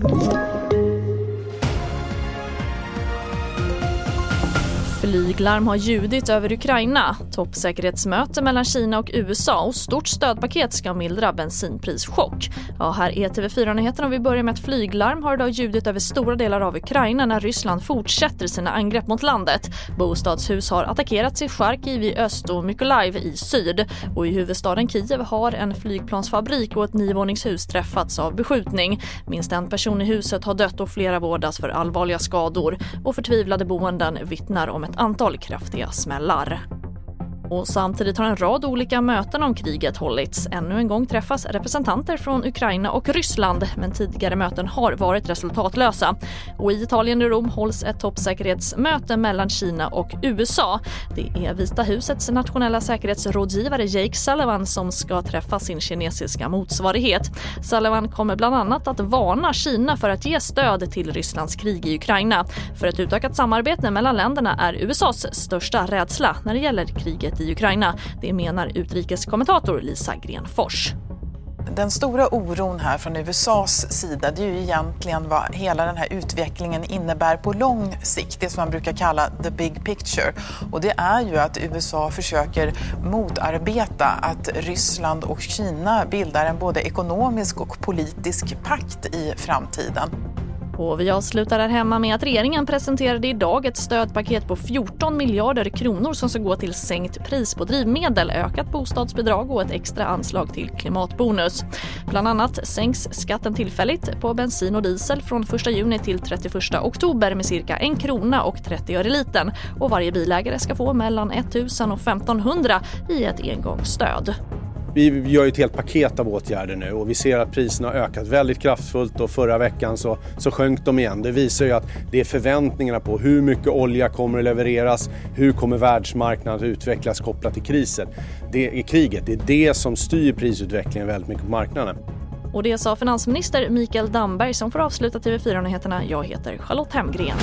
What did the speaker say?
Thank you. Flyglarm har ljudit över Ukraina. Toppsäkerhetsmöte mellan Kina och USA och stort stödpaket ska mildra bensinprischock. Ja, här är TV4-nyheterna och vi börjar med att flyglarm har idag ljudit över stora delar av Ukraina när Ryssland fortsätter sina angrepp mot landet. Bostadshus har attackerats i Charkiv i öst och Mykolaiv i syd. Och i huvudstaden Kiev har en flygplansfabrik och ett nivåningshus träffats av beskjutning. Minst en person i huset har dött och flera vårdas för allvarliga skador. Och förtvivlade boenden vittnar om ett antal kraftiga smällar. Och samtidigt har en rad olika möten om kriget hållits. Ännu en gång träffas representanter från Ukraina och Ryssland men tidigare möten har varit resultatlösa. Och I Italien och Rom hålls ett toppsäkerhetsmöte mellan Kina och USA. Det är Vita husets nationella säkerhetsrådgivare Jake Sullivan som ska träffa sin kinesiska motsvarighet. Sullivan kommer bland annat att varna Kina för att ge stöd till Rysslands krig i Ukraina. För ett utökat samarbete mellan länderna är USAs största rädsla när det gäller kriget kriget i Ukraina. Det menar utrikeskommentator Lisa Grenfors. Den stora oron här från USAs sida det är ju egentligen vad hela den här utvecklingen innebär på lång sikt, det som man brukar kalla the big picture. Och det är ju att USA försöker motarbeta att Ryssland och Kina bildar en både ekonomisk och politisk pakt i framtiden. Och vi avslutar här hemma med att regeringen presenterade idag ett stödpaket på 14 miljarder kronor som ska gå till sänkt pris på drivmedel, ökat bostadsbidrag och ett extra anslag till klimatbonus. Bland annat sänks skatten tillfälligt på bensin och diesel från 1 juni till 31 oktober med cirka 1 krona och 30 öre litern och varje bilägare ska få mellan 1 000 och 1500 i ett engångsstöd. Vi gör ett helt paket av åtgärder nu och vi ser att priserna har ökat väldigt kraftfullt och förra veckan så, så sjönk de igen. Det visar ju att det är förväntningarna på hur mycket olja kommer att levereras, hur kommer världsmarknaden att utvecklas kopplat till krisen. Det är kriget, det är det som styr prisutvecklingen väldigt mycket på marknaden. Och det sa finansminister Mikael Damberg som får avsluta TV4-nyheterna. Jag heter Charlotte Hemgren.